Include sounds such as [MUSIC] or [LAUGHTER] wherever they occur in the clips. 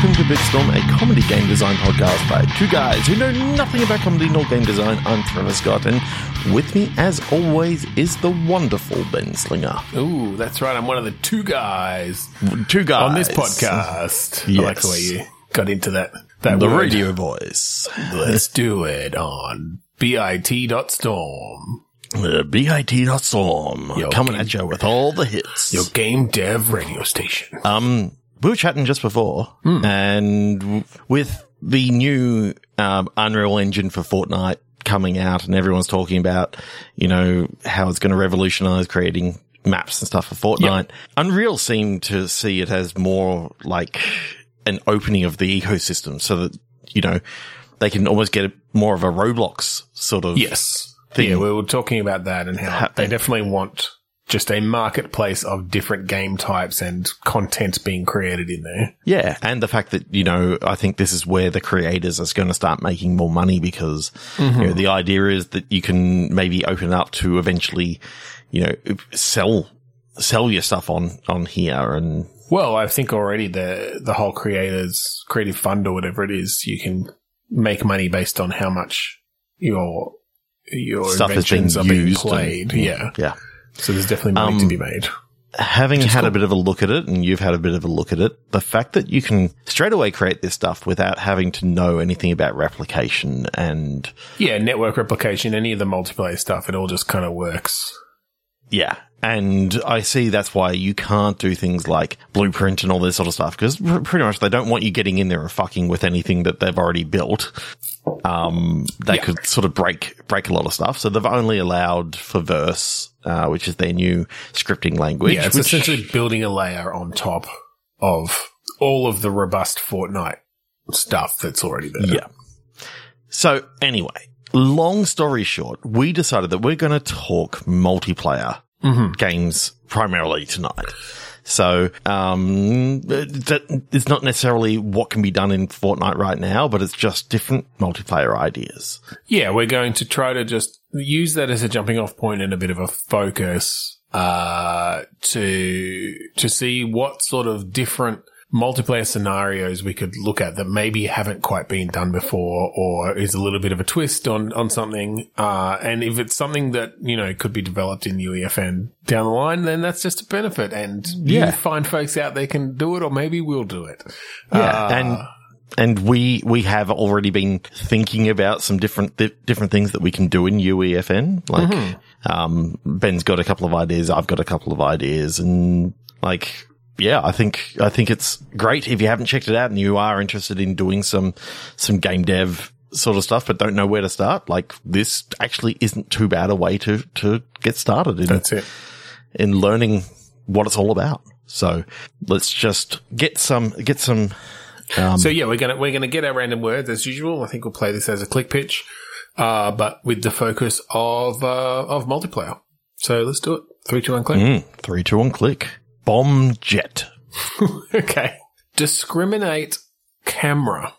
welcome to Bitstorm, a comedy game design podcast by two guys who know nothing about comedy nor game design. I'm Trevor Scott, and with me, as always, is the wonderful Ben Slinger. Ooh, that's right. I'm one of the two guys Two guys on this podcast. I like the way Yes. you got into that. That The word. radio voice. Let's do it on bit.storm, Uh, BIT.storm. Coming game- at you with all the hits. your game dev radio station. Um, we were chatting just before, and with the new um, Unreal Engine for Fortnite coming out, and everyone's talking about, you know, how it's going to revolutionize creating maps and stuff for Fortnite. Unreal seemed to see it as more like an opening of the ecosystem, so that you know they can almost get more of a Roblox sort of Yes. Thing. Yeah, we were talking about that and how they definitely want just a marketplace of different game types and content being created in there. Yeah, and the fact that you know, I think this is where the creators are going to start making more money because you know mm-hmm. the idea is that you can maybe open up to eventually, you know, sell sell your stuff on on here and Well, I think already the the whole creators creative fund or whatever it is, you can make money based on how much your your stuff has been inventions are used. being and- played. yeah. yeah. So there's definitely money Um, to be made. Having had a bit of a look at it, and you've had a bit of a look at it, the fact that you can straight away create this stuff without having to know anything about replication and Yeah, network replication, any of the multiplayer stuff, it all just kind of works. Yeah. And I see that's why you can't do things like blueprint and all this sort of stuff because pretty much they don't want you getting in there and fucking with anything that they've already built. Um, they Yeah. could sort of break, break a lot of stuff. So they've only allowed for verse, uh, which is their new scripting language. yeah, it's which- essentially building a layer on top of all of the robust Fortnite stuff that's already there. Yeah. So anyway, long story short, we decided that we're going to talk multiplayer games primarily tonight. So, um, that it's not necessarily what can be done in Fortnite right now, but it's just different multiplayer ideas. Yeah, we're going to try to just use that as a jumping off point and a bit of a focus uh, to to see what sort of different multiplayer scenarios we could look at that maybe haven't quite been done before or is a little bit of a twist on on something uh, and if it's something that you know could be developed in UEFN down the line then that's just a benefit and Yeah. you find folks out there can do it or maybe we'll do it Yeah. Uh, and, and we, we have already been thinking about some different, th- different things that we can do in UEFN. Like, um, Ben's got a couple of ideas. I've got a couple of ideas and like, yeah, I think, I think it's great if you haven't checked it out and you are interested in doing some, some game dev sort of stuff, but don't know where to start. Like this actually isn't too bad a way to, to get started in, that's it in learning what it's all about. So let's just get some, get some, um, So yeah, we're gonna we're gonna get our random words as usual. I think we'll play this as a click pitch, uh, but with the focus of uh, of multiplayer. So let's do it. Three, two, one, click. mm, three, two, one, click. Bomb jet. [LAUGHS] okay. Discriminate camera.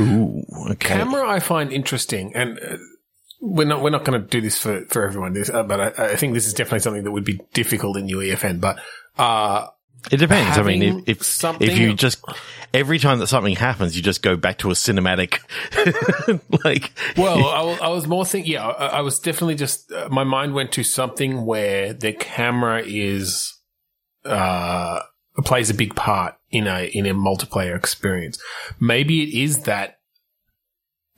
Ooh, okay. Camera, I find interesting, and uh, we're not we're not going to do this for for everyone. This, uh, but I, I think this is definitely something that would be difficult in UEFN. But uh, It depends. I mean, if, if, something- if you just, every time that something happens, you just go back to a cinematic, [LAUGHS] like, Well, I, I was more thinking, yeah, I, I was definitely just, uh, my mind went to something where the camera is, uh, plays a big part in a, in a multiplayer experience. Maybe it is that,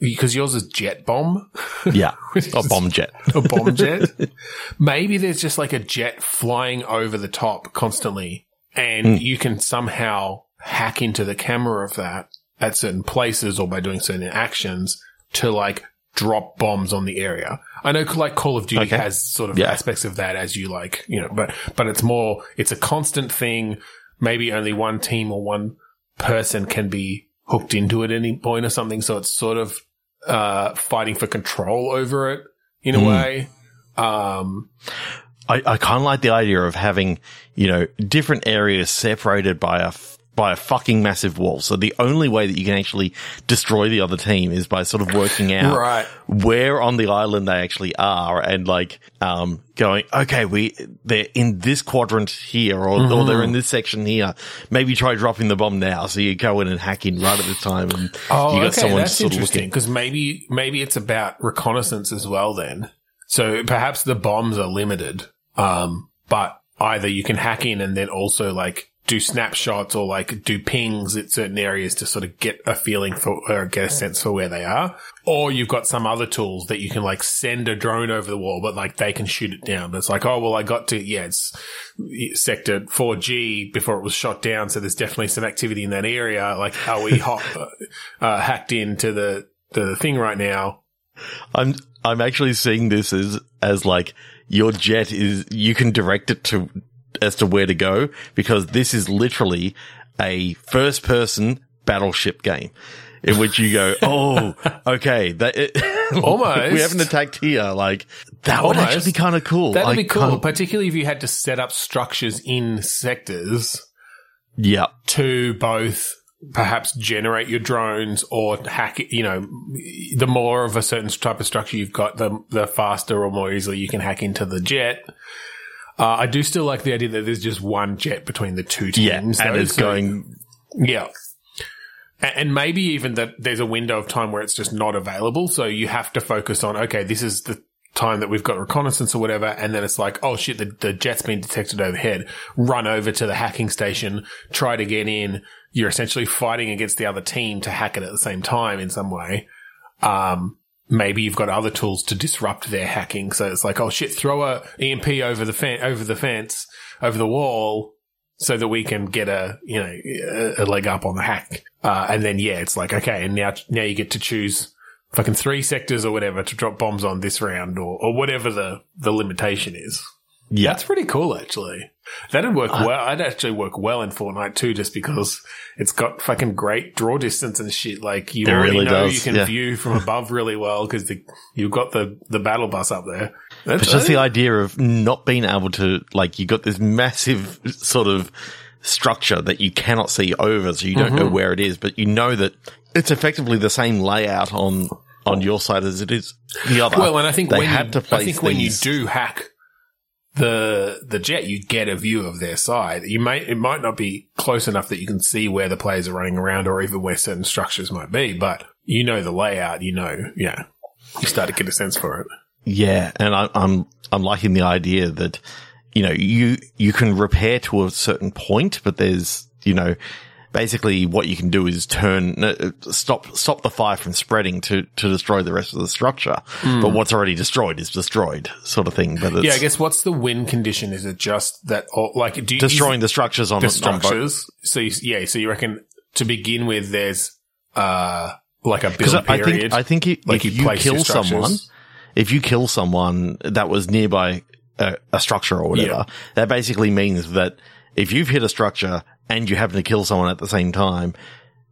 because yours is jet bomb, yeah, [LAUGHS] a bomb jet. a bomb jet. Maybe there's just like a jet flying over the top constantly and you can somehow hack into the camera of that at certain places or by doing certain actions to like drop bombs on the area. I know like Call of Duty Okay. has sort of Yeah. aspects of that as you like, you know, but, but it's more, it's a constant thing. Maybe only one team or one person can be hooked into it at any point or something. So it's sort of, uh, fighting for control over it in a Hmm. way. Um, I, I kind of like the idea of having, you know, different areas separated by a, f- by a fucking massive wall. So the only way that you can actually destroy the other team is by sort of working out Right. where on the island they actually are and like, um, going, okay, we, they're in this quadrant here or, or they're Mm-hmm. in this section here. Maybe try dropping the bomb now. So you go in and hack in right at the time and Oh, you got okay, someone that's sort of interesting looking. because maybe maybe it's about reconnaissance as well. Then, so perhaps the bombs are limited, um, but either you can hack in and then also like do snapshots or like do pings at certain areas to sort of get a feeling for or get a sense for where they are, or you've got some other tools that you can like send a drone over the wall, but like they can shoot it down. But it's like, oh well, I got to yeah, it's sector 4G before it was shot down. So there's definitely some activity in that area. Like, are we hot, [LAUGHS] uh, hacked into the, the thing right now? I'm I'm actually seeing this as as like your jet is you can direct it to as to where to go because this is literally a first person battleship game in which you go [LAUGHS] oh okay that it, [LAUGHS] Almost. we haven't attacked here like that would actually be kind of cool That'd I be cool, can't- particularly if you had to set up structures in sectors yeah to both perhaps generate your drones or hack it. You know, the more of a certain type of structure you've got, the, the faster or more easily you can hack into the jet. Uh, I do still like the idea that there's just one jet between the two yeah teams. and it's going Yeah. And maybe even that there's a window of time where it's just not available. So you have to focus on, okay, this is the time that we've got reconnaissance or whatever. And then it's like, oh shit, the, the jet's been detected overhead. Run over to the hacking station, try to get in. You're essentially fighting against the other team to hack it at the same time in some way. Um, maybe you've got other tools to disrupt their hacking. So it's like, oh shit, throw a EMP over the fan, over the fence, over the wall so that we can get a, you know, a, a leg up on the hack. Uh, and then yeah, it's like, okay, and now, now you get to choose fucking three sectors or whatever to drop bombs on this round or, or whatever the, the limitation is. yeah That's pretty cool, actually. That'd work well. I'd actually work well in Fortnite too, just because it's got fucking great draw distance and shit. Like you already really know does, you can yeah. view from [LAUGHS] above really well because you've got the, the battle bus up there. That's But just the idea of not being able to, like, you got this massive [LAUGHS] sort of structure that you cannot see over, so you don't Mm-hmm. know where it is, but you know that it's effectively the same layout on, on your side as it is the other. Well, and I think they when had to place I think when you do hack the the jet, you get a view of their side. You may it might not be close enough that you can see where the players are running around, or even where certain structures might be, but you know the layout. You know, yeah, you start to get a sense for it. Yeah, and I, I'm I'm liking the idea that you know you you can repair to a certain point, but there's you know basically what you can do is turn uh, stop stop the fire from spreading to to destroy the rest of the structure. But what's already destroyed is destroyed, sort of thing. But it's. Yeah, I guess what's the win condition? Is it just that, or like, do you, destroying the structures on the on structures? So you, yeah, so you reckon to begin with, there's uh like a Because build I think I think it, like if you you kill someone, if you kill someone that was nearby a, a structure or whatever, Yeah. that basically means that if you've hit a structure and you happen to kill someone at the same time,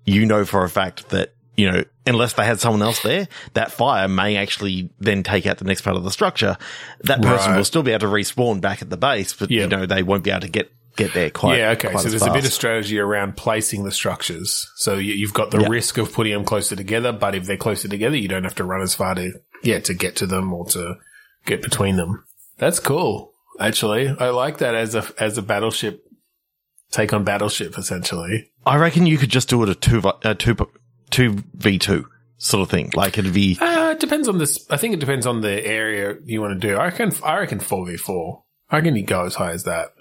you know for a fact that you know unless they had someone else there, that fire may actually then take out the next part of the structure. That person Right. will still be able to respawn back at the base, but Yeah. you know they won't be able to get get there quite. yeah, okay. quite So there's a bit of strategy around placing the structures. So you, you've got the Yeah. risk of putting them closer together, but if they're closer together, you don't have to run as far to yeah to get to them or to get between them. That's cool. Actually, I like that as a as a battleship take on battleship essentially. I reckon you could just do it a two a two two v two sort of thing. Like it'd be Uh, it depends on this. I think it depends on the area you want to do. I reckon. I reckon four v four. I reckon you go as high as that.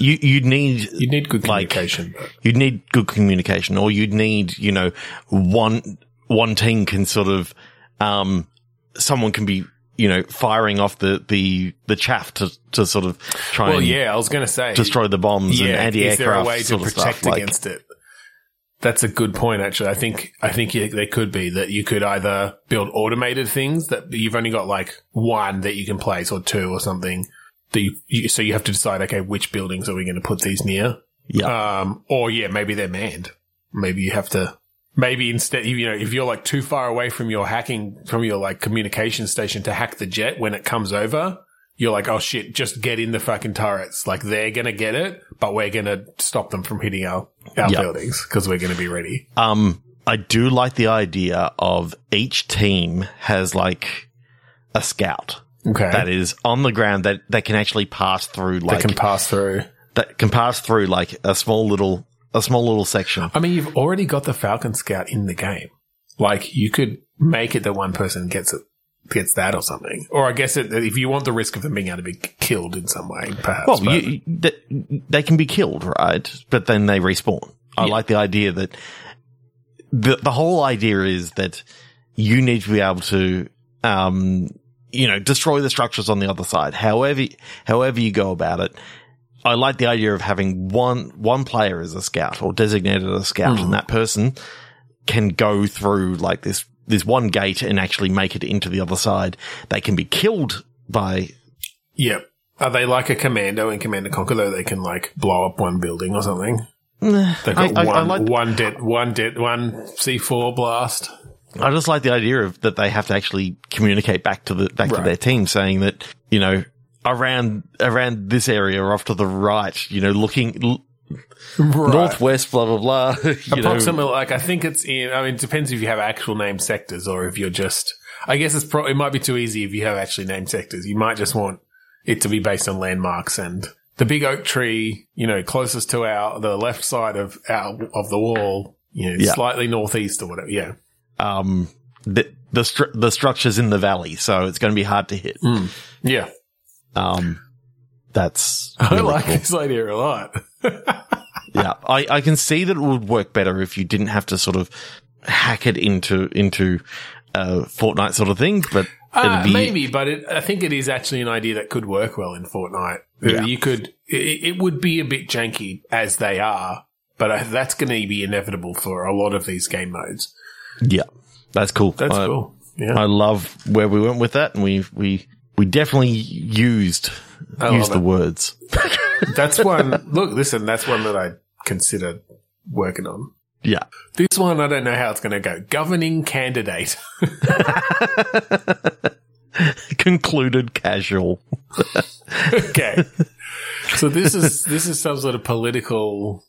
you you'd need You need good Like- communication. but- you'd need good communication, or you'd need you know one one team can sort of um someone can be you know firing off the the the chaff to to sort of try well, and yeah, I was going to say destroy the bombs and anti is there a way to protect stuff. Like, against it? That's a good point, actually. I think I think yeah, there could be that you could either build automated things that you've only got like one that you can place or two or something. That you, you so you have to decide, okay, which buildings are we going to put these near? yeah, Um, or yeah, maybe they're manned. Maybe you have to. Maybe instead, you know, if you're like too far away from your hacking, from your like communication station to hack the jet when it comes over, you're like, oh shit, just get in the fucking turrets. Like they're gonna get it, but we're gonna stop them from hitting our our Yep. buildings because we're gonna be ready. Um, I do like the idea of each team has like a scout Okay, that is on the ground that, that can actually pass through they like can pass through. that can pass through like a small little a small little section. I mean, you've already got the Falcon Scout in the game. Like you could make it that one person gets it, gets that or something. Or I guess it, if you want the risk of them being able to be killed in some way, perhaps. Well, you, they, they can be killed, right? But then they respawn. I Yeah. like the idea that the the whole idea is that you need to be able to, um, you know, destroy the structures on the other side. However, however you go about it. I like the idea of having one one player as a scout or designated as a scout, and hmm. that person can go through like this this one gate and actually make it into the other side. They can be killed by Yep. Are they like a commando in Command and Conquer though? They can like blow up one building or something. They've got I- I- one, I like- one dead, one dead, one C four blast. I just like the idea of that they have to actually communicate back to the back to their team, saying that you know around around this area off to the right, you know, looking l- northwest, blah blah blah. [LAUGHS] you know. Approximately, like I think it's in. I mean, it depends if you have actual named sectors or if you're just. I guess it's pro- it might be too easy if you have actually named sectors. You might just want it to be based on landmarks and the big oak tree, you know, closest to our the left side of our of the wall, you know, Yeah. slightly northeast or whatever. Yeah, um, the the, stru- the structures in the valley, so it's going to be hard to hit. yeah. Um, that's [LAUGHS] I like cool. this idea a lot. [LAUGHS] yeah. I, I can see that it would work better if you didn't have to sort of hack it into into a Fortnite sort of thing, but Uh, be maybe, but it, I think it is actually an idea that could work well in Fortnite. Yeah. You could, it, it would be a bit janky as they are, but that's going to be inevitable for a lot of these game modes. yeah. That's cool. That's I- cool. Yeah. I love where we went with that, and we we we definitely used used the it. words. [LAUGHS] that's one, look, listen, that's one that I consider working on. Yeah, This one, I don't know how it's going to go. Governing candidate. [LAUGHS] concluded casual. okay. So this is, this is some sort of political,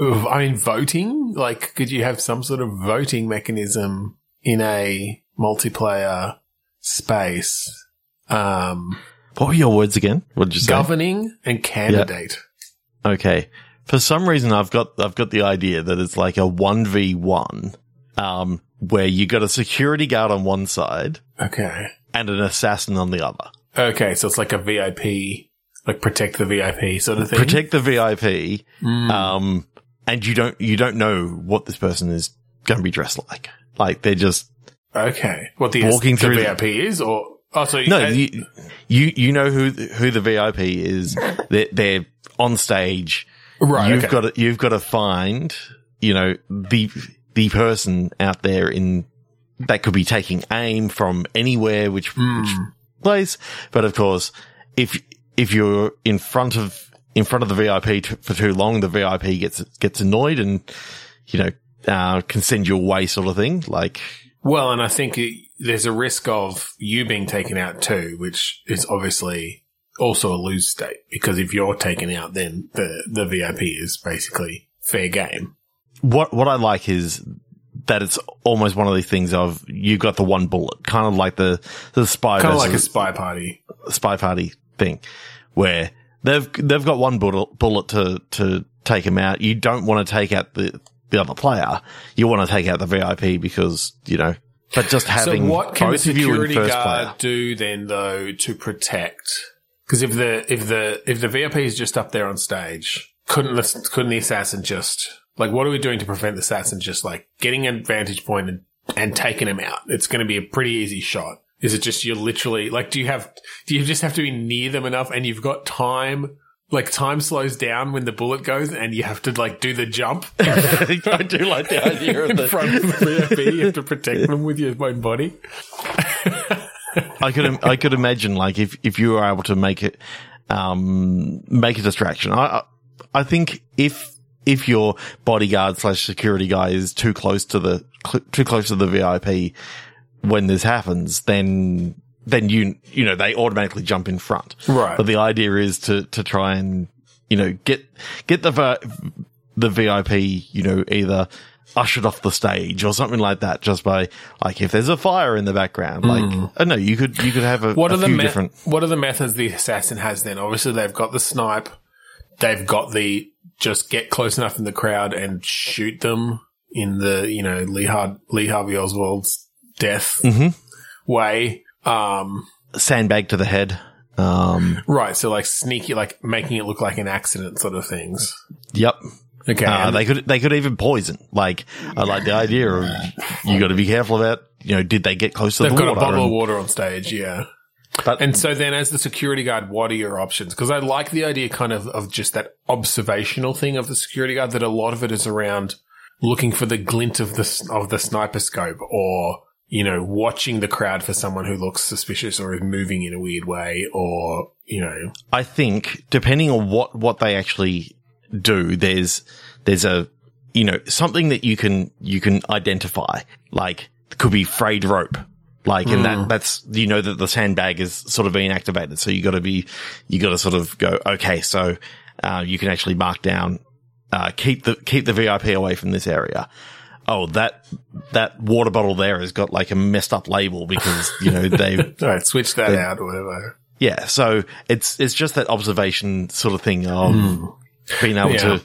I mean, voting? Like, could you have some sort of voting mechanism in a multiplayer space? Um, What were your words again? What did you say? governing and candidate. okay. For some reason, I've got I've got the idea that it's like a one v one, um, where you got a security guard on one side Okay. and an assassin on the other. Okay. So it's like a VIP, like protect the VIP sort of thing. Protect the VIP, Mm. um, and you don't you don't know what this person is going to be dressed like. Like they're just Okay. What the, Walking the through the- VIP is or, oh, so No, uh, you, you you know who who the VIP is. [LAUGHS] They're, they're on stage. right. you've okay. got to you've got to find you know the the person out there in that could be taking aim from anywhere, which, Hmm. which place. But of course, if if you're in front of in front of the VIP t- for too long, the VIP gets gets annoyed and you know uh, can send you away, sort of thing. Like Well, and I think it, there's a risk of you being taken out too, which is obviously also a lose state because if you're taken out, then the, the VIP is basically fair game. what what I like is that it's almost one of these things of you've got the one bullet, kind of like the the spy Kind of like a spy party. spy party thing, where they've they've got one bullet bullet to to take him out. You don't want to take out the the other player. You want to take out the VIP because you know. But just having so what can the both of you in security first guard player, do then though to protect? Because if the if the if the VIP is just up there on stage, couldn't the couldn't the assassin just like what are we doing to prevent the assassin just like getting a vantage point and, and taking him out? It's going to be a pretty easy shot. Is it just you're literally like do you have do you just have to be near them enough and you've got time like time slows down when the bullet goes and you have to like do the jump [LAUGHS] I do like the idea of [LAUGHS] in the. front of the VIP. You have to protect them with your own body. [LAUGHS] I could I could imagine like if if you were able to make it um make a distraction. I I, I think if if your bodyguard slash security guy is too close to the cl- too close to the VIP when this happens, then then you, you know, they automatically jump in front. Right. But the idea is to, to try and, you know, get, get the, the VIP, you know, either ushered off the stage or something like that just by, like, if there's a fire in the background, like, hmm. I don't know, you could, you could have a, What a are the me- different, What are the methods the assassin has then? Obviously, they've got the snipe. They've got the just get close enough in the crowd and shoot them in the you know Lee, Har- Lee Harvey Oswald's death mm-hmm. way. Um, sandbag to the head. Um, right. So like sneaky, like making it look like an accident, sort of things. yep. Okay. Uh, and- they could they could even poison. Like I like the idea of you got to be careful about you know did they get close to They've the got a bottle of water on stage, yeah. but And so then as the security guard, what are your options? Because I like the idea kind of of just that observational thing of the security guard that a lot of it is around looking for the glint of the, of the sniper scope or, you know, watching the crowd for someone who looks suspicious or is moving in a weird way or, you know, I think depending on what what they actually do, there's there's a you know something that you can you can identify. Like could be frayed rope. Like, and that, that's, you know, that the sandbag is sort of being activated. So you gotta be, you gotta sort of go, okay, so, uh, you can actually mark down, uh, keep the, keep the VIP away from this area. Oh, that, that water bottle there has got like a messed up label because, you know, they, [LAUGHS] right, switch that out or whatever. yeah. So it's, it's just that observation sort of thing of being able Yeah. to,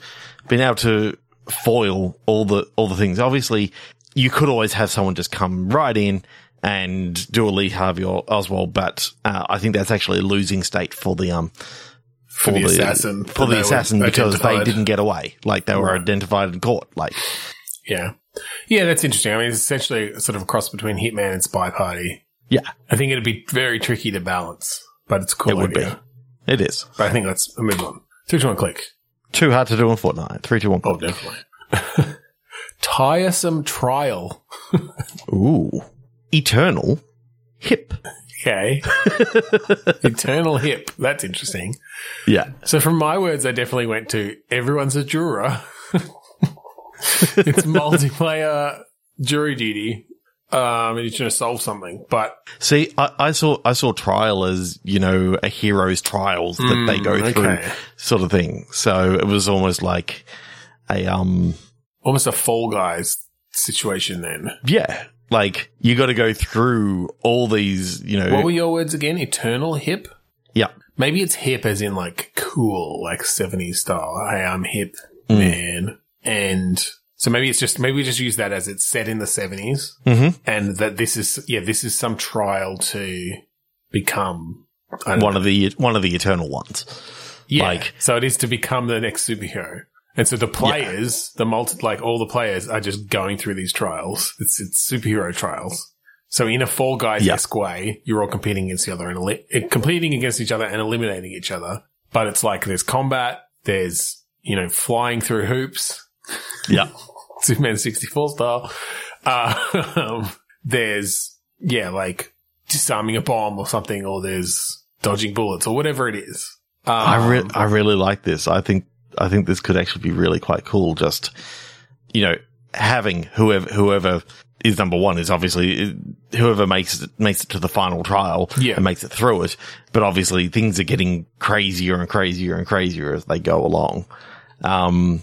being able to foil all the, all the things. Obviously, you could always have someone just come right in and do a Lee Harvey or Oswald, but, uh, I think that's actually a losing state for the, um, For the assassin. for the assassin because they didn't get away. Like they were identified and caught. Like, Yeah. Yeah, that's interesting. I mean, it's essentially sort of a cross between Hitman and Spy Party. yeah, I think it'd be very tricky to balance, but it's cool. it would idea. be. It is. But I think let's move on. Three, two, one, click. Too hard to do in Fortnite. Three, two, one. Oh, definitely. [LAUGHS] Tiresome trial. [LAUGHS] Ooh. Eternal. Hip. Okay. [LAUGHS] Eternal hip. That's interesting. Yeah. So from my words, I definitely went to everyone's a juror. [LAUGHS] it's multiplayer jury duty. Um, and you're trying to solve something, but See, I, I saw I saw trial as you know a hero's trials that they go Mm, through, okay. sort of thing. So it was almost like a um almost a fall guys situation then. yeah, like you got to go through all these you know What were your words again? Eternal hip? yeah Maybe it's hip as in like cool, like 70s style. Hey, I'm hip, Mm. man. And so maybe it's just, maybe we just use that as it's set in the 70s Mhm. and that this is, yeah, this is some trial to become one know. of the one of the eternal ones. yeah. like- so it is to become the next superhero. And so the players, the multi, like all the players are just going through these trials. It's, it's superhero trials. So in a Fall Guys esque way, you're all competing against the other and eli- eh, competing against each other and eliminating each other. But it's like there's combat, there's, you know, flying through hoops, Yeah, [LAUGHS] Superman 64 style. Uh, there's, yeah, like disarming a bomb or something, or there's dodging bullets or whatever it is. Um, I re- I really like this. I think I think this could actually be really quite cool. Just you know, having whoever whoever is number one is obviously whoever makes it makes it to the final trial Yeah. and makes it through it. But obviously, things are getting crazier and crazier and crazier as they go along. Um,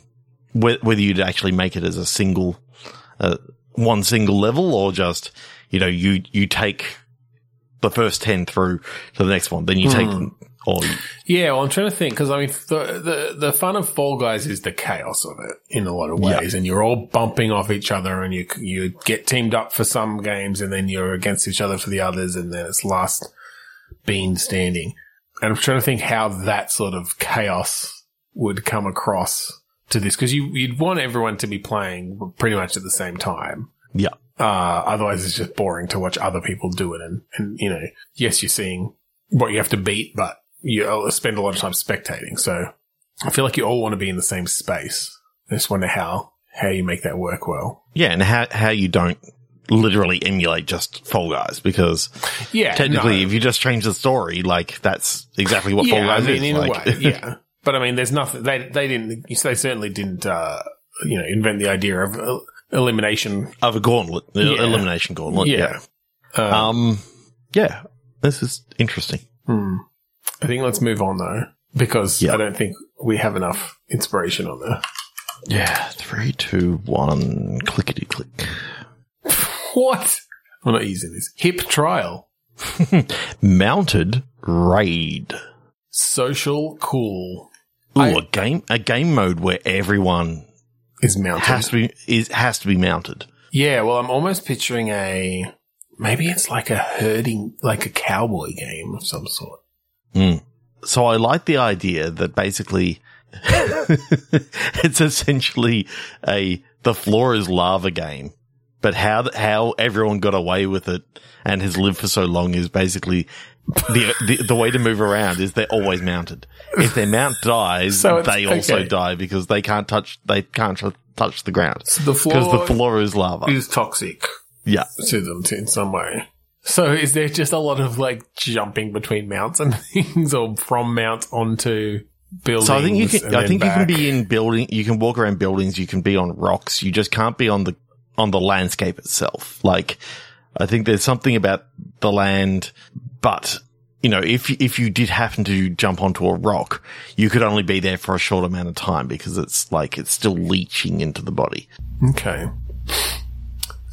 whether you'd actually make it as a single, uh, one single level or just you know you you take the first ten through to the next one, then you take or Yeah, well, I'm trying to think because I mean, the, the the fun of Fall Guys is the chaos of it in a lot of ways, and you're all bumping off each other, and you you get teamed up for some games, and then you're against each other for the others, and then it's last bean standing. And I'm trying to think how that sort of chaos would come across to this because you you'd want everyone to be playing pretty much at the same time. yeah. Uh, otherwise it's just boring to watch other people do it. And, and, you know, yes, you're seeing what you have to beat, but you spend a lot of time spectating. So I feel like you all want to be in the same space. I just wonder how, how you make that work well. Yeah, and how how you don't literally emulate just Fall Guys because Yeah. technically, no. if you just change the story, like that's exactly what Fall yeah, I Guys mean, is. in like, [LAUGHS] yeah. But I mean, there's nothing, they, they didn't, they certainly didn't, uh, you know, invent the idea of elimination. of a gauntlet, the Yeah. elimination gauntlet. Yeah. Yeah. Uh, Um. Yeah. this is interesting. I think let's move on though, because Yeah. I don't think we have enough inspiration on there. Yeah, three, two, one, clickety click. [LAUGHS] What? I'm not using this. Hip trial. [LAUGHS] Mounted raid. Social cool Ooh, I- a game, a game mode where everyone is mounted. has to be is has to be mounted. yeah, well, I'm almost picturing a maybe it's like a herding, like a cowboy game of some sort. Hmm. So I like the idea that basically [LAUGHS] it's essentially a the floor is lava game, but how how everyone got away with it and has lived for so long is basically the the, the way to move around is they're always mounted. If their mount dies, So they also okay. die because they can't touch they can't tr- touch the ground So the because the floor is lava. is toxic Yeah. to them in some way. So is there just a lot of like jumping between mounts and [LAUGHS] things, or from mount onto buildings? So I think you can. I think you can be in building. You can walk around buildings. You can be on rocks. You just can't be on the on the landscape itself. Like I think there's something about the land, but you know, if if you did happen to jump onto a rock, you could only be there for a short amount of time because it's like it's still leaching into the body. Okay.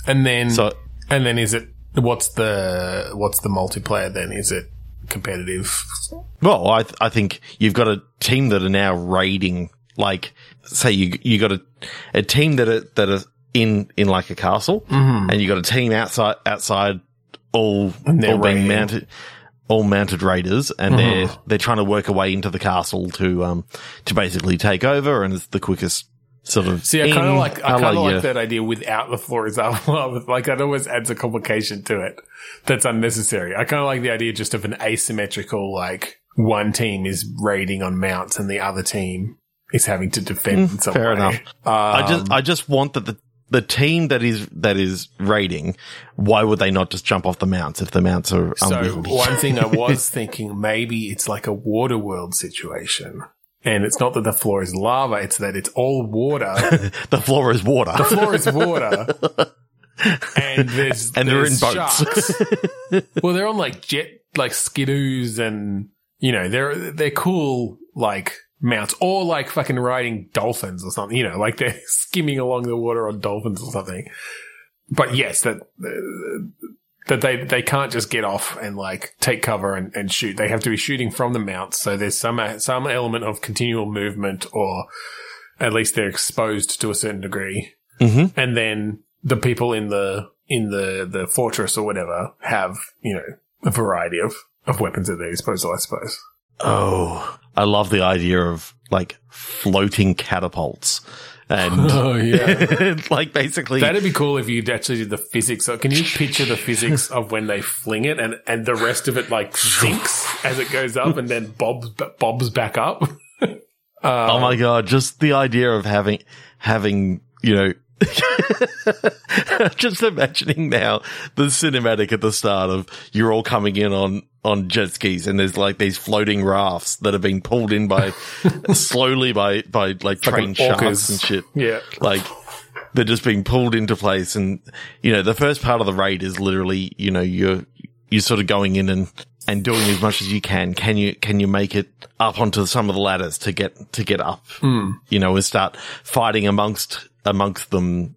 And then So and then is it what's the what's the multiplayer then? Is it competitive? Well, I, th- I think you've got a team that are now raiding, like, say you, you got a, a team that are, that are in, in like a castle mm-hmm. and you got a team outside, outside all, all being mounted, all mounted raiders and they're, they're trying to work a way into the castle to, um, to basically take over and it's the quickest sort of. See, I kind of like I kind of like that idea without the floor is up. [LAUGHS] like that always adds a complication to it that's unnecessary. I kind of like the idea just of an asymmetrical like one team is raiding on mounts and the other team is having to defend in some Mm, fair way. enough. I Um, just, I just want that the, the team that is, that is raiding, why would they not just jump off the mounts if the mounts are So unwieldy? one thing I [LAUGHS] was thinking maybe it's like a water world situation. And it's not that the floor is lava, it's that it's all water. [LAUGHS] the floor is water. The floor is water. [LAUGHS] And there's And they're there's in boats. sharks. well, they're on like jet like skidoos and you know, they're they're cool like mounts or like fucking riding dolphins or something, you know, like they're [LAUGHS] skimming along the water on dolphins or something. But yes, that that they they can't just get off and like take cover and, and shoot. They have to be shooting from the mounts. So there's some some element of continual movement, or at least they're exposed to a certain degree. Mhm. And then the people in the in the the fortress or whatever have you know a variety of of weapons at their disposal. I suppose. Oh, I love the idea of like floating catapults and [LAUGHS] Oh yeah. [LAUGHS] like basically That'd be cool if you actually did the physics. Can you picture the physics of when they fling it and, and the rest of it like sinks [LAUGHS] as it goes up and then bobs bobs back up? Uh, oh my god, just the idea of having having, you know, just imagining now the cinematic at the start of you're all coming in on on jet skis and there's like these floating rafts that are being pulled in by [LAUGHS] slowly by by like trained orcas. sharks and shit. Yeah. like they're just being pulled into place and you know the first part of the raid is literally you know you're you're sort of going in and and doing as much as you can can you can you make it up onto some of the ladders to get to get up hmm. you know and start fighting amongst amongst them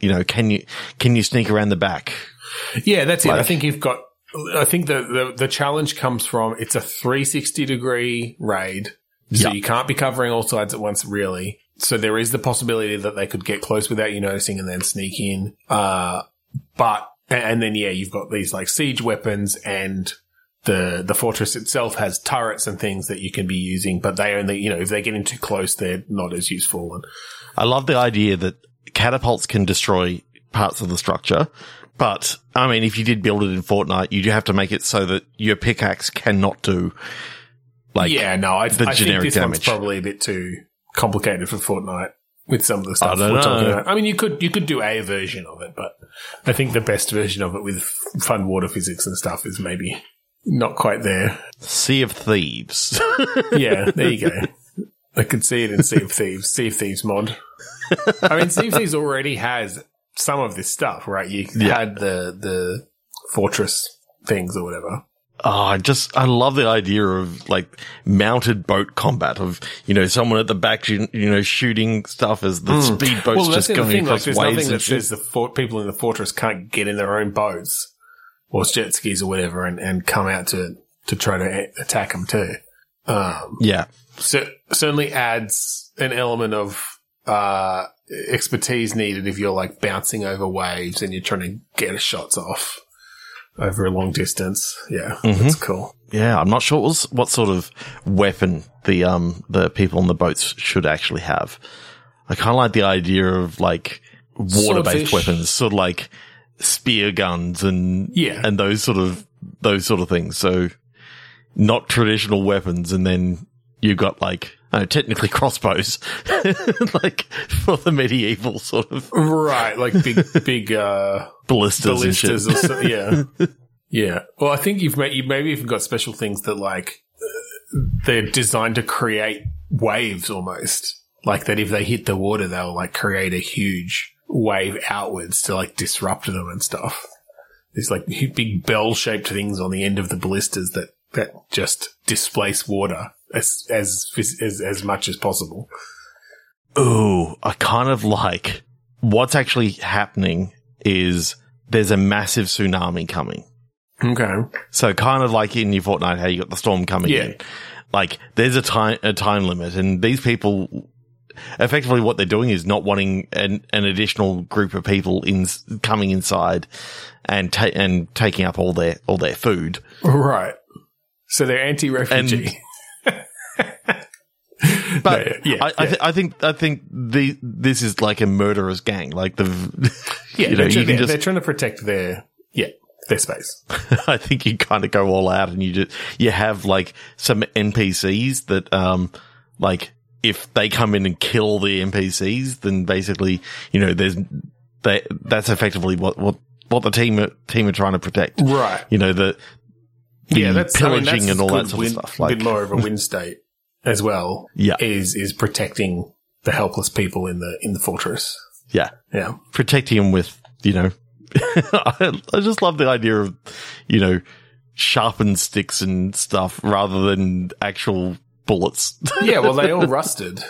you know can you can you sneak around the back Yeah, that's it. I think you've got. I think the, the the challenge comes from it's a 360 degree raid, so Yeah. you can't be covering all sides at once, really. So there is the possibility that they could get close without you noticing and then sneak in. Uh, but and then yeah, you've got these like siege weapons and. The, the fortress itself has turrets and things that you can be using, but they only, you know, if they're getting too close, they're not as useful. And I love the idea that catapults can destroy parts of the structure. But I mean, if you did build it in Fortnite, you do have to make it so that your pickaxe cannot do like yeah, no, I, the I think generic this one's probably a bit too complicated for Fortnite with some of the stuff we're talking about. I mean, you could you could do a version of it, but I think the best version of it with f- fun water physics and stuff is maybe not quite there. Sea of Thieves. [LAUGHS] Yeah, there you go. I could see it in Sea of Thieves, Sea of Thieves mod. I mean, Sea of Thieves already has some of this stuff, right? You Yeah. had the the fortress things or whatever. Oh, I just, I love the idea of like mounted boat combat of, you know, someone at the back, you, you know, shooting stuff as the speedboats Hmm. Well, just going thing. Like, across there's waves nothing and that shit. says the fort, people in the fortress can't get in their own boats or jet skis or whatever and, and come out to, to try to a- attack them too. Um, Yeah. so, certainly adds an element of uh, expertise needed if you're like bouncing over waves and you're trying to get shots off over a long distance. Yeah, that's cool. Yeah. I'm not sure what, what sort of weapon the, um, the people on the boats should actually have. I kind of like the idea of like water based weapons, sort of like spear guns and, Yeah. and those sort of, those sort of things. So not traditional weapons. And then you've got like, uh, technically crossbows, [LAUGHS] like for the medieval sort of Right, like big, [LAUGHS] big uh, ballistas, and shit. ballistas or so, yeah. [LAUGHS] Yeah. Well, I think you've made, you maybe even got special things that like they're designed to create waves almost. Like that if they hit the water, they'll like create a huge wave outwards to like disrupt them and stuff. These like big bell shaped things on the end of the ballistas that, that just displace water as, as, as, as much as possible. Ooh, I kind of like what's actually happening is there's a massive tsunami coming. Okay. So kind of like in your Fortnite, how you got the storm coming Yeah. in. Like there's a time, a time limit and these people, effectively what they're doing is not wanting an, an additional group of people in coming inside and ta- and taking up all their, all their food. Right. So they're anti-refugee. [LAUGHS] But No, yeah, I, I, yeah. I think, I think the, this is like a murderous gang. Like the, [LAUGHS] yeah, you know, they're, you just- they're trying to protect their yeah their space. [LAUGHS] I think you kind of go all out and you just, you have like some NPCs that, um, like if they come in and kill the NPCs, then basically, you know, there's, they, that's effectively what, what, what the team, are- team are trying to protect. Right. You know, the, the yeah, that's I mean, pillaging that's and all that sort win, of stuff. A Like, bit more of a win state as well. Yeah. is is protecting the helpless people in the in the fortress. yeah, Yeah. protecting them with, you know, I, [LAUGHS] I just love the idea of, you know, sharpened sticks and stuff rather than actual bullets. [LAUGHS] Yeah. Well, they all rusted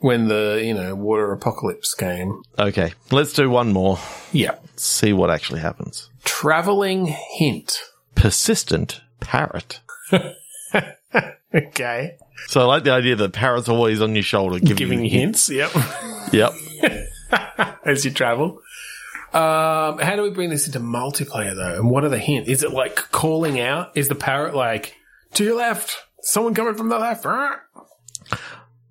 when the you know water apocalypse came. okay, let's do one more. Yeah. see what actually happens. Traveling hint. Persistent parrot. [LAUGHS] Okay. So I like the idea that parrot's always on your shoulder, giving, Giving you hints. Yep. Yep. [LAUGHS] as you travel. Um, how do we bring this into multiplayer though? And what are the hints? Is it like calling out? Is the parrot like to your left? Someone coming from the left.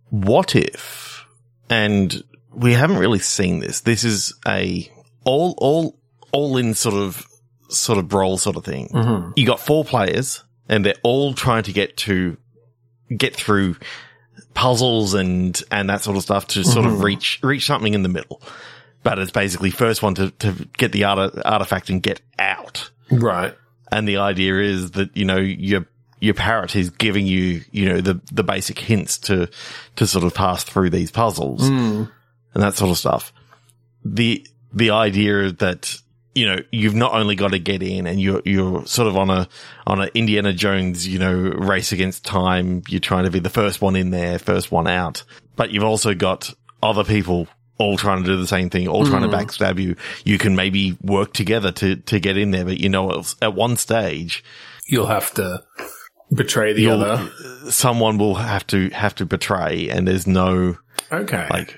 What if, and we haven't really seen this. This is a all, all, all in sort of, sort of brawl sort of thing. Mm-hmm. You got four players and they're all trying to get to, get through puzzles and, and that sort of stuff to sort of mm-hmm. reach, reach something in the middle. But it's basically first one to, to get the art, artifact and get out. Right. And the idea is that, you know, your, your parrot is giving you, you know, the, the basic hints to, to sort of pass through these puzzles mm. and that sort of stuff. The, the idea that, you know, you've not only got to get in and you're, you're sort of on a, on a Indiana Jones, you know, race against time. You're trying to be the first one in there, first one out, but you've also got other people all trying to do the same thing, all trying to mm. backstab you. You can maybe work together to, to get in there, but you know, at one stage, You'll have to betray the other. someone will have to, have to betray and there's no, Okay. like,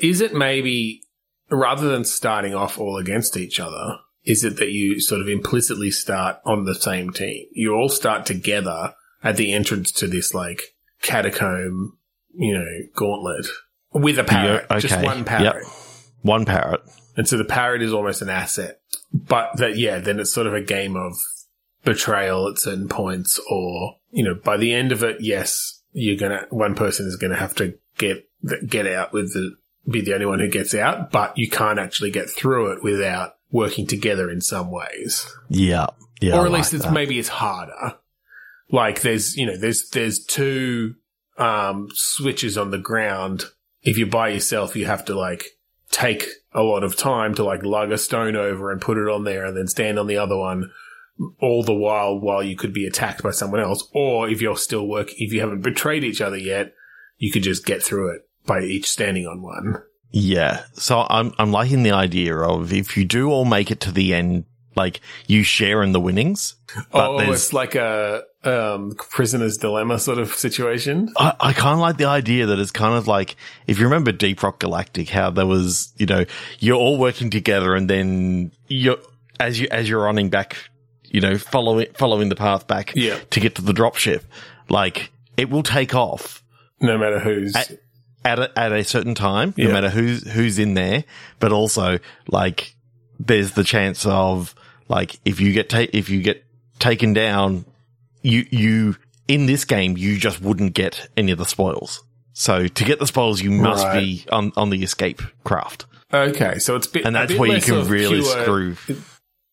Is it maybe rather than starting off all against each other? Is it that you sort of implicitly start on the same team? You all start together at the entrance to this like catacomb, you know, gauntlet with a parrot, Yeah, just one parrot. Yep. one parrot. And so the parrot is almost an asset. But that, yeah, then it's sort of a game of betrayal at certain points or, you know, by the end of it, yes, you're gonna, one person is gonna have to get, get out with the, be the only one who gets out, but you can't actually get through it without working together in some ways. Yeah. Yeah. or I at least like it's that. maybe it's harder. Like there's, you know, there's, there's two, um, switches on the ground. If you're by yourself, you have to like take a lot of time to like lug a stone over and put it on there and then stand on the other one. all the while while you could be attacked by someone else, or if you're still working, if you haven't betrayed each other yet, you could just get through it by each standing on one. Yeah. So I'm, I'm liking the idea of if you do all make it to the end, like you share in the winnings. But oh, it's like a um, prisoner's dilemma sort of situation. I, I kind of like the idea that it's kind of like, if you remember Deep Rock Galactic, how there was, you know, you're all working together and then you're, as you, as you're running back, you know, following, following the path back Yeah. to get to the dropship, like it will take off No matter who's. at, at a, at a certain time, Yeah. no matter who's, who's in there, but also like there's the chance of like, if you get ta- if you get taken down, you, you, in this game, you just wouldn't get any of the spoils. So to get the spoils, you must Right. be on, on the escape craft. okay, so it's a bit, And that's where you can really pure- screw.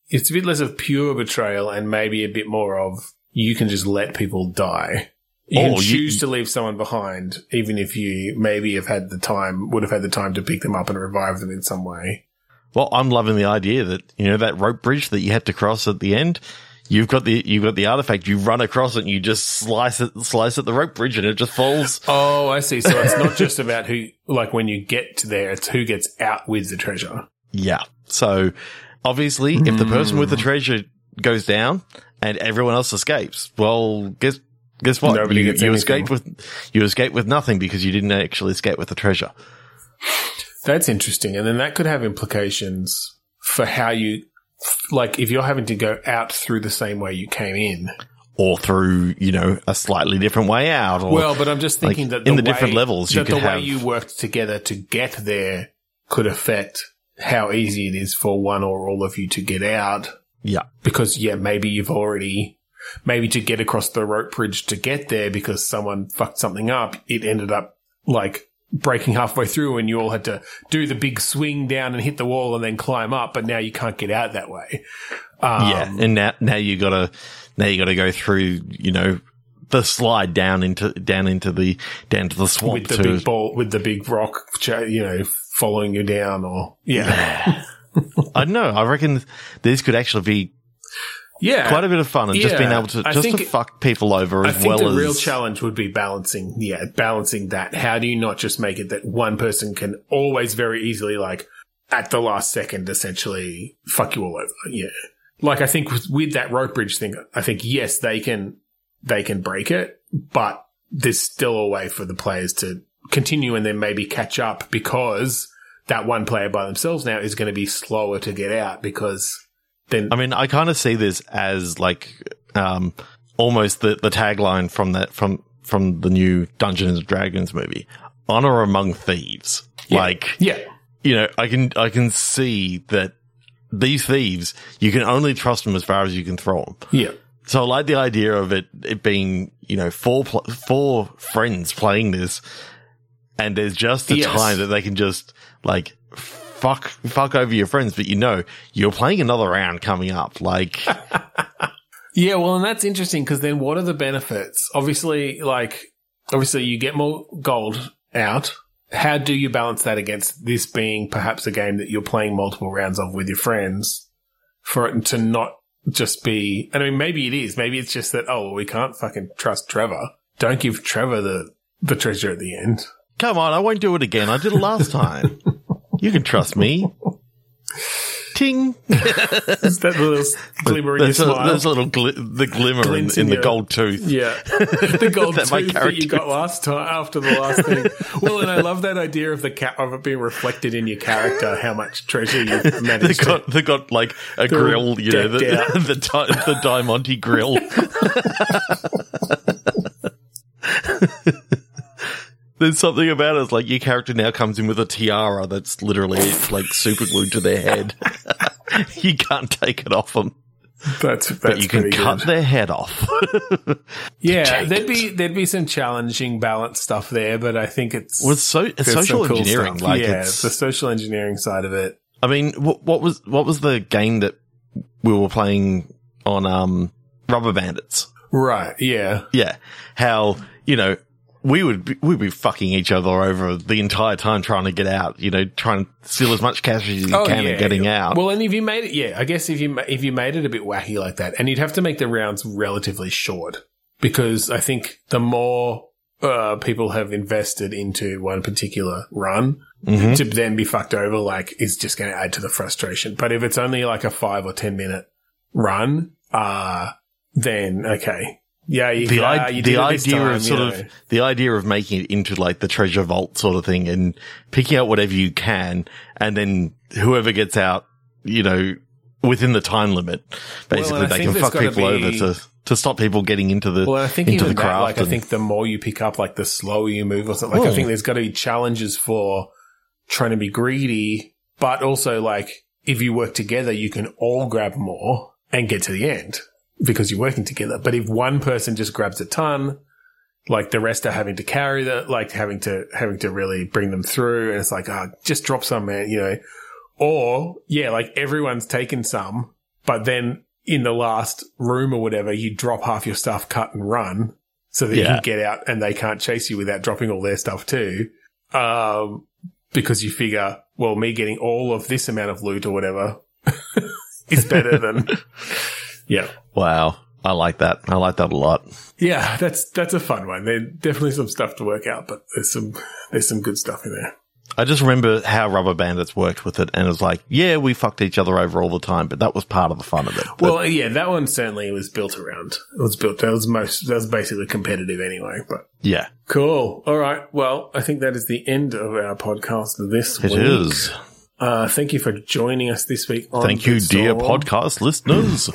It's a bit less of pure betrayal and maybe a bit more of you can just let people die. You can Or you- choose to leave someone behind, even if you maybe have had the time, would have had the time to pick them up and revive them in some way. Well, I'm loving the idea that, you know, that rope bridge that you had to cross at the end. You've got the, you've got the artifact, you run across it and you just slice it, slice at the rope bridge and it just falls. [LAUGHS] Oh, I see. So it's not just about who, like when you get to there, it's who gets out with the treasure. Yeah. So obviously, if the person Hmm. with the treasure goes down and everyone else escapes, well, guess guess what? Nobody you, gets you anything. escape with you escape with nothing because you didn't actually escape with the treasure. That's interesting. And then that could have implications for how you, like, if you're having to go out through the same way you came in. Or through, you know, a slightly different way out. Or, Well, but I'm just like, thinking that in the the different levels, you that could the way you worked together to get there could affect how easy it is for one or all of you to get out. yeah. Because yeah, maybe you've already maybe to get across the rope bridge to get there because someone fucked something up. It ended up like breaking halfway through, and you all had to do the big swing down and hit the wall and then climb up. But now you can't get out that way. Um, yeah. And now, now you gotta, now you gotta go through, you know, the slide down into, down into the, down to the swamp with the to, big ball, with the big rock, you know, following you down, or yeah, [LAUGHS] I don't know. I reckon this could actually be yeah. quite a bit of fun and just being able to I just think to fuck people over I as think well the as real challenge would be balancing, yeah, balancing that. How do you not just make it that one person can always very easily, like, at the last second, essentially fuck you all over? Yeah. Like, I think with, with that rope bridge thing, I think, yes, they can, they can break it, but there's still a way for the players to continue and then maybe catch up because that one player by themselves now is going to be slower to get out because then, I mean, I kind of see this as like um, almost the, the tagline from that from from the new Dungeons and Dragons movie, "Honor among thieves." Like, yeah, you know, I can I can see that these thieves, you can only trust them as far as you can throw them. yeah. So I like the idea of it, it being, you know, four, pl- four friends playing this and there's just a Yes. time that they can just like fuck, fuck over your friends, but you know, you're playing another round coming up. Like, [LAUGHS] Yeah, well, and that's interesting because then what are the benefits? Obviously, like, obviously you get more gold out. How do you balance that against this being perhaps a game that you're playing multiple rounds of with your friends for it to not just be, I mean, maybe it is. Maybe it's just that, oh, well, we can't fucking trust Trevor. Don't give Trevor the, the treasure at the end. come on, I won't do it again. I did it last [LAUGHS] time. You can trust me. Ting. Is that little glimmer in your There's a, smile? there's a little gli- the glimmer in, in in the gold tooth. Yeah, [LAUGHS] the gold That tooth that you got last time after the last thing. Well, and I love that idea of the ca- of it being reflected in your character, how much treasure you [LAUGHS] They managed to. got they got like a grill, you know, the out. [LAUGHS] the Di- the Diamante grill. There's something about it. It's like your character now comes in with a tiara that's literally like super glued to their head. [LAUGHS] you can't take it off them, That's that's but you can cut good. their head off. [LAUGHS] Yeah, [LAUGHS] there'd be there'd be some challenging balance stuff there, but I think it's With so it's social cool engineering, stuff. like yeah, it's. the social engineering side of it. I mean, what, what was what was the game that we were playing on um Rubber Bandits? Right? Yeah. Yeah. How, you know, we would be, we'd be fucking each other over the entire time trying to get out. You know, trying to steal as much cash as you can and getting out. Well, and if you made it, yeah, I guess if you if you made it a bit wacky like that, and you'd have to make the rounds relatively short because I think the more uh, people have invested into one particular run to then be fucked over, like, is just going to add to the frustration. But if it's only like a five or ten minute run, uh, then okay. Yeah, you, the, uh, i- the did it this idea time, of sort you of the idea of making it into like the treasure vault sort of thing and picking out whatever you can and then whoever gets out, you know, within the time limit, basically and I they can fuck people over to to stop people getting into the Well, I think into even the that, craft. like, I think the more you pick up, like, the slower you move or something. Like, I Oh. think there's got to be challenges for trying to be greedy, but also, like, if you work together, you can all grab more and get to the end because you're working together. But if one person just grabs a ton, like the rest are having to carry that, like having to, having to really bring them through. And it's like, ah, just drop some, man, you know, or yeah, like everyone's taken some, but then in the last room or whatever, you drop half your stuff, cut and run so that you Yeah. can get out and they can't chase you without dropping all their stuff too. Um, because you figure, well, me getting all of this amount of loot or whatever [LAUGHS] is better than, [LAUGHS] yeah. Wow, I like that. I like that a lot. Yeah, that's, that's a fun one. There's definitely some stuff to work out, but there's some, there's some good stuff in there. I just remember how Rubber Bandits worked with it, and it was like, yeah, we fucked each other over all the time, but that was part of the fun of it. But- Well, yeah, that one certainly was built around. It was built. That was most. That was basically competitive anyway. But yeah, cool. All right. Well, I think that is the end of our podcast this it week. is. Uh, thank you for joining us this week. On Thank you, Bitstorm. dear podcast listeners.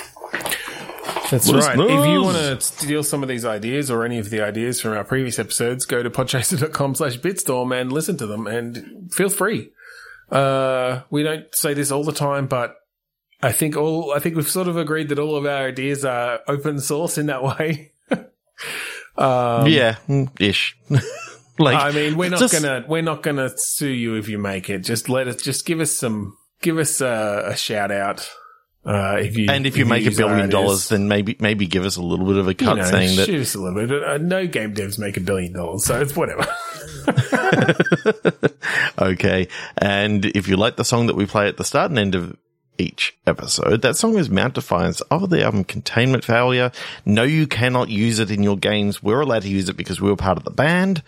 That's Listeners. right. If you want to steal some of these ideas or any of the ideas from our previous episodes, go to podchaser.com slash bitstorm and listen to them and feel free. Uh, we don't say this all the time, but I think all, I think we've sort of agreed that all of our ideas are open source in that way. [LAUGHS] um, yeah, ish. [LAUGHS] like, I mean, we're not just- gonna, we're not gonna sue you if you make it. Just let us, just give us some, give us a, a shout out. Uh, if you, and if you make a billion dollars, then maybe maybe give us a little bit of a cut you know, saying that shoot us a little bit. Uh, no game devs make a billion dollars, so it's whatever. [LAUGHS] Okay. And if you like the song that we play at the start and end of each episode, that song is Mount Defiance of the album Containment Failure. No, you cannot use it in your games. We're allowed to use it because we were part of the band.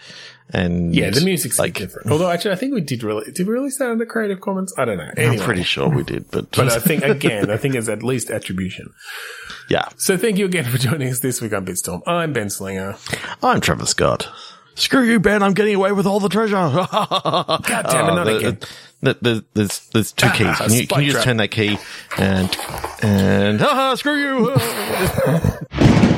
And yeah, the music's like, different. Although, actually, I think we did really did we release that under Creative Commons? I don't know. I'm pretty sure we did, but, but I think again, I think it's at least attribution. [LAUGHS] yeah, So, thank you again for joining us this week on Bitstorm. I'm Ben Slinger. I'm Trevor Scott. Screw you, Ben. I'm getting away with all the treasure. [LAUGHS] God damn it, not oh, again. there's, there's, there's two [LAUGHS] keys. Can you, can you just turn that key and, and, haha, screw you.